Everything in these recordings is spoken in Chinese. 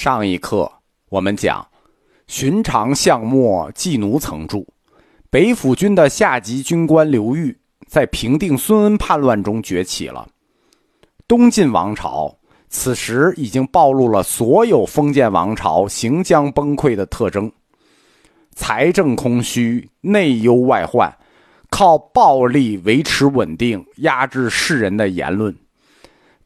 上一课我们讲，寻常巷陌寄奴曾住，北府军的下级军官刘裕在平定孙恩叛乱中崛起了。东晋王朝此时已经暴露了所有封建王朝行将崩溃的特征：财政空虚、内忧外患，靠暴力维持稳定、压制世人的言论。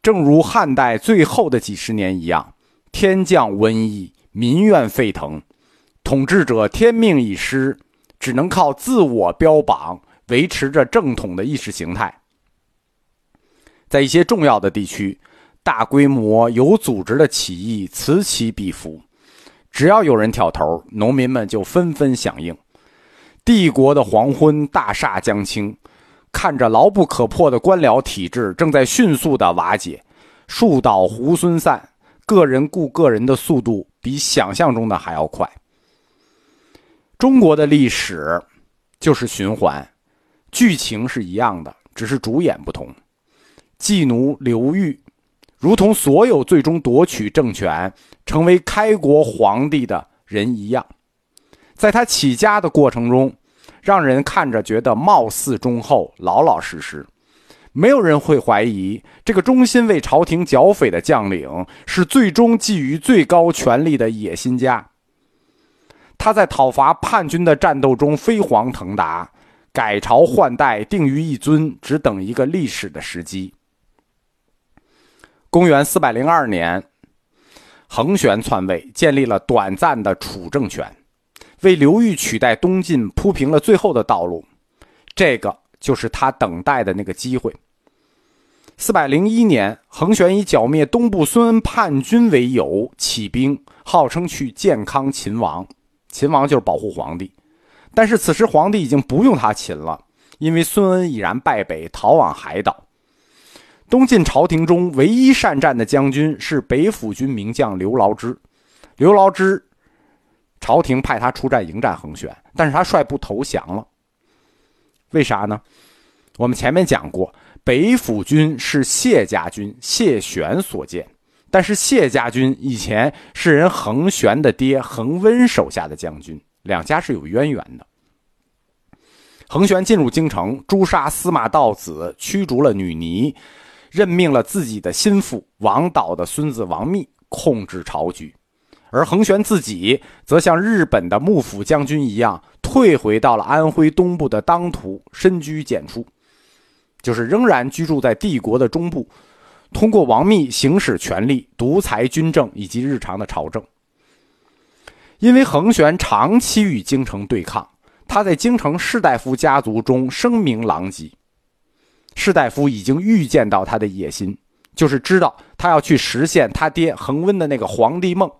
正如汉代最后的几十年一样。天降瘟疫，民怨沸腾，统治者天命已失，只能靠自我标榜维持着正统的意识形态。在一些重要的地区，大规模有组织的起义此起彼伏，只要有人挑头，农民们就纷纷响应。帝国的黄昏大厦将倾，看着牢不可破的官僚体制正在迅速的瓦解，树倒猢狲散。个人顾个人的速度比想象中的还要快。中国的历史就是循环，剧情是一样的，只是主演不同。季奴刘裕，如同所有最终夺取政权、成为开国皇帝的人一样，在他起家的过程中，让人看着觉得貌似忠厚、老老实实。没有人会怀疑这个忠心为朝廷剿匪的将领是最终觊觎最高权力的野心家。他在讨伐叛军的战斗中飞黄腾达，改朝换代，定于一尊，只等一个历史的时机。公元四百零二年，桓玄篡位，建立了短暂的楚政权，为刘裕取代东晋铺平了最后的道路。这个。就是他等待的那个机会。四百零一年，桓玄以剿灭东部孙恩叛军为由起兵，号称去建康秦王。秦王就是保护皇帝，但是此时皇帝已经不用他秦了，因为孙恩已然败北，逃往海岛。东晋朝廷中唯一善战的将军是北府军名将刘牢之。刘牢之，朝廷派他出战迎战桓玄，但是他率部投降了。为啥呢？我们前面讲过，北府军是谢家军谢玄所建，但是谢家军以前是人桓玄的爹桓温手下的将军，两家是有渊源的。桓玄进入京城，诛杀司马道子，驱逐了女尼，任命了自己的心腹王导的孙子王密控制朝局，而桓玄自己则像日本的幕府将军一样。退回到了安徽东部的当涂，深居简出，就是仍然居住在帝国的中部，通过王密行使权力，独裁军政以及日常的朝政。因为恒玄长期与京城对抗，他在京城士大夫家族中声名狼藉。士大夫已经预见到他的野心，就是知道他要去实现他爹恒温的那个皇帝梦，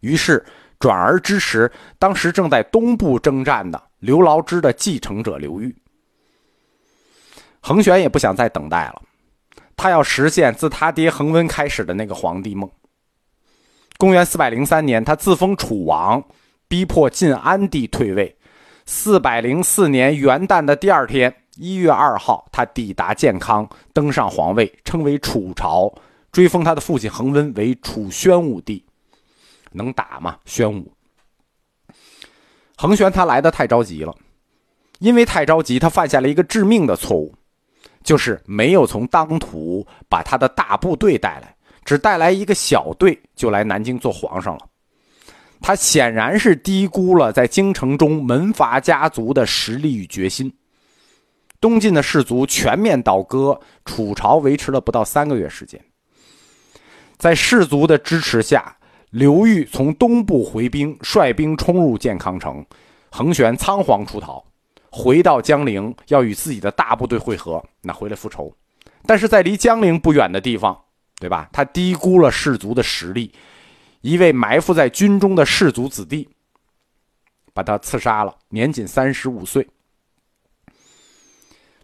于是。转而支持当时正在东部征战的刘牢之的继承者刘裕。桓玄也不想再等待了，他要实现自他爹桓温开始的那个皇帝梦。公元四百零三年，他自封楚王，逼迫晋安帝退位。四百零四年元旦的第二天，一月二号，他抵达建康，登上皇位，称为楚朝，追封他的父亲桓温为楚宣武帝。能打吗？宣武、桓玄他来的太着急了，因为太着急，他犯下了一个致命的错误，就是没有从当涂把他的大部队带来，只带来一个小队就来南京做皇上了。他显然是低估了在京城中门阀家族的实力与决心。东晋的士族全面倒戈，楚朝维持了不到三个月时间，在士族的支持下。刘裕从东部回兵，率兵冲入建康城，桓玄仓皇出逃，回到江陵，要与自己的大部队会合，那回来复仇。但是在离江陵不远的地方，对吧？他低估了士族的实力，一位埋伏在军中的士族子弟，把他刺杀了，年仅三十五岁。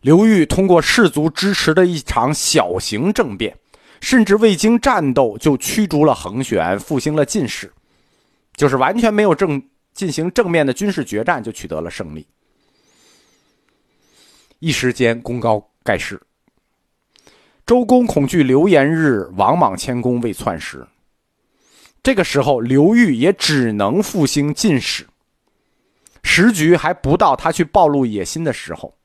刘裕通过士族支持的一场小型政变。甚至未经战斗就驱逐了恒玄，复兴了晋室，就是完全没有正进行正面的军事决战就取得了胜利，一时间功高盖世。周公恐惧流言日，王莽谦恭未篡时。这个时候，刘裕也只能复兴晋史。时局还不到他去暴露野心的时候，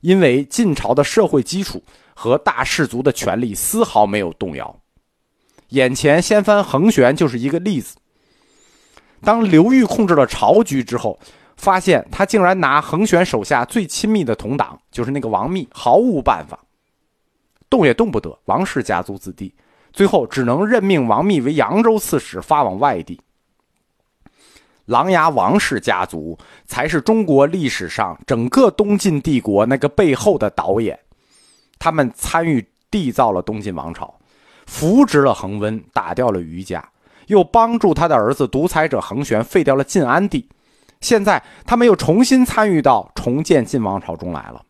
因为晋朝的社会基础和大氏族的权力丝毫没有动摇。眼前掀翻恒玄就是一个例子。当刘裕控制了朝局之后，发现他竟然拿恒玄手下最亲密的同党，就是那个王密，毫无办法，动也动不得。王氏家族子弟。最后只能任命王密为扬州刺史，发往外地。琅琊王氏家族才是中国历史上整个东晋帝国那个背后的导演，他们参与缔造了东晋王朝，扶植了恒温，打掉了余家，又帮助他的儿子独裁者恒玄废掉了晋安帝。现在他们又重新参与到重建晋王朝中来了。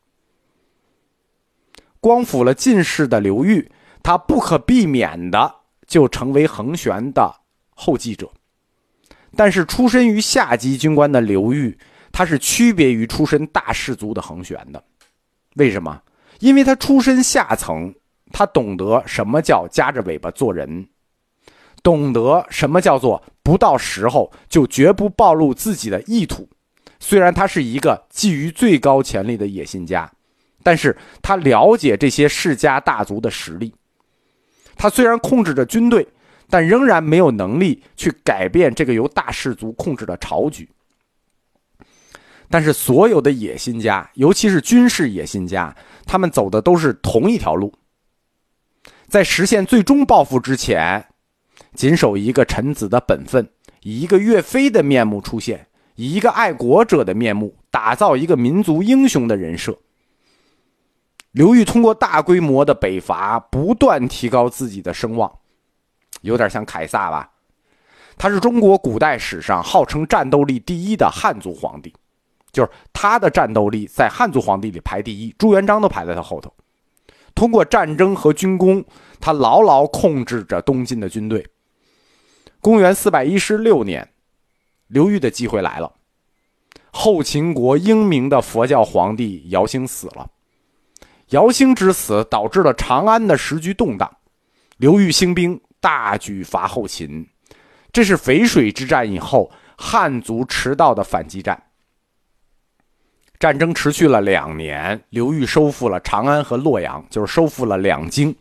光辅了晋室的刘裕。他不可避免的就成为恒玄的后继者，但是出身于下级军官的刘裕，他是区别于出身大氏族的恒玄的。为什么？因为他出身下层，他懂得什么叫夹着尾巴做人，懂得什么叫做不到时候就绝不暴露自己的意图。虽然他是一个觊觎最高权力的野心家，但是他了解这些世家大族的实力。他虽然控制着军队，但仍然没有能力去改变这个由大氏族控制的朝局。但是，所有的野心家，尤其是军事野心家，他们走的都是同一条路。在实现最终抱负之前，谨守一个臣子的本分，以一个岳飞的面目出现，以一个爱国者的面目，打造一个民族英雄的人设。刘裕通过大规模的北伐，不断提高自己的声望，有点像凯撒吧？他是中国古代史上号称战斗力第一的汉族皇帝，就是他的战斗力在汉族皇帝里排第一，朱元璋都排在他后头。通过战争和军功，他牢牢控制着东晋的军队。公元四百一十六年，刘裕的机会来了，后秦国英明的佛教皇帝姚兴死了。姚兴之死导致了长安的时局动荡，刘裕兴兵大举伐后秦，这是淝水之战以后汉族迟到的反击战。战争持续了两年，刘裕收复了长安和洛阳，就是收复了两京。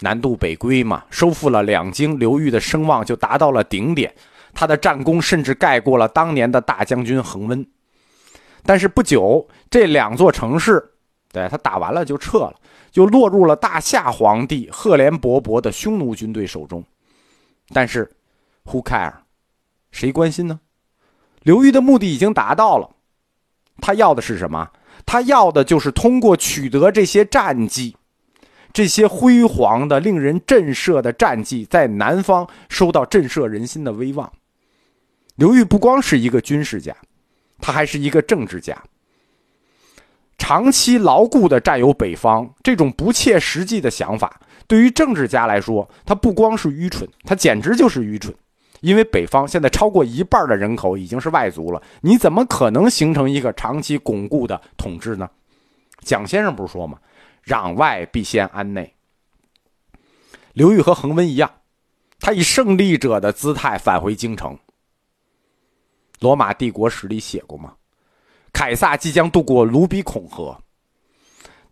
南渡北归嘛，收复了两京，刘裕的声望就达到了顶点，他的战功甚至盖过了当年的大将军恒温。但是不久，这两座城市。对他打完了就撤了，就落入了大夏皇帝赫连勃勃的匈奴军队手中。但是，Who care？谁关心呢？刘裕的目的已经达到了，他要的是什么？他要的就是通过取得这些战绩，这些辉煌的、令人震慑的战绩，在南方收到震慑人心的威望。刘裕不光是一个军事家，他还是一个政治家。长期牢固的占有北方，这种不切实际的想法，对于政治家来说，他不光是愚蠢，他简直就是愚蠢。因为北方现在超过一半的人口已经是外族了，你怎么可能形成一个长期巩固的统治呢？蒋先生不是说吗？攘外必先安内。刘裕和恒温一样，他以胜利者的姿态返回京城。罗马帝国史里写过吗？凯撒即将渡过卢比孔河，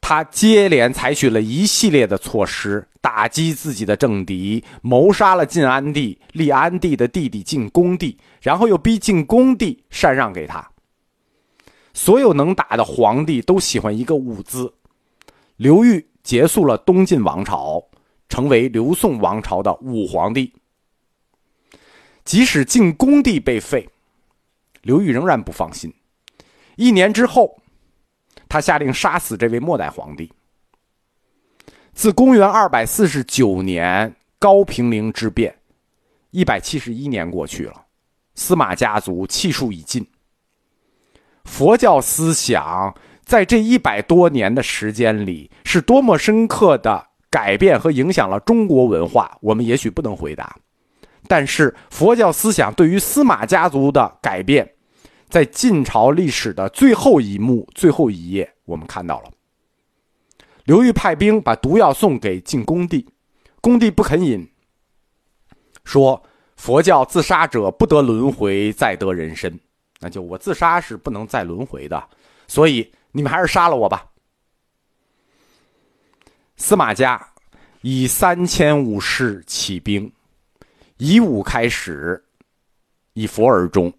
他接连采取了一系列的措施，打击自己的政敌，谋杀了晋安帝、立安帝的弟弟晋恭帝，然后又逼晋恭帝禅让给他。所有能打的皇帝都喜欢一个“武”字，刘裕结束了东晋王朝，成为刘宋王朝的武皇帝。即使晋恭帝被废，刘裕仍然不放心。一年之后，他下令杀死这位末代皇帝。自公元二百四十九年高平陵之变，一百七十一年过去了，司马家族气数已尽。佛教思想在这一百多年的时间里，是多么深刻的改变和影响了中国文化，我们也许不能回答。但是佛教思想对于司马家族的改变。在晋朝历史的最后一幕、最后一页，我们看到了刘裕派兵把毒药送给晋恭帝，恭帝不肯饮，说：“佛教自杀者不得轮回，再得人身，那就我自杀是不能再轮回的，所以你们还是杀了我吧。司马家以三千武士起兵，以武开始，以佛而终。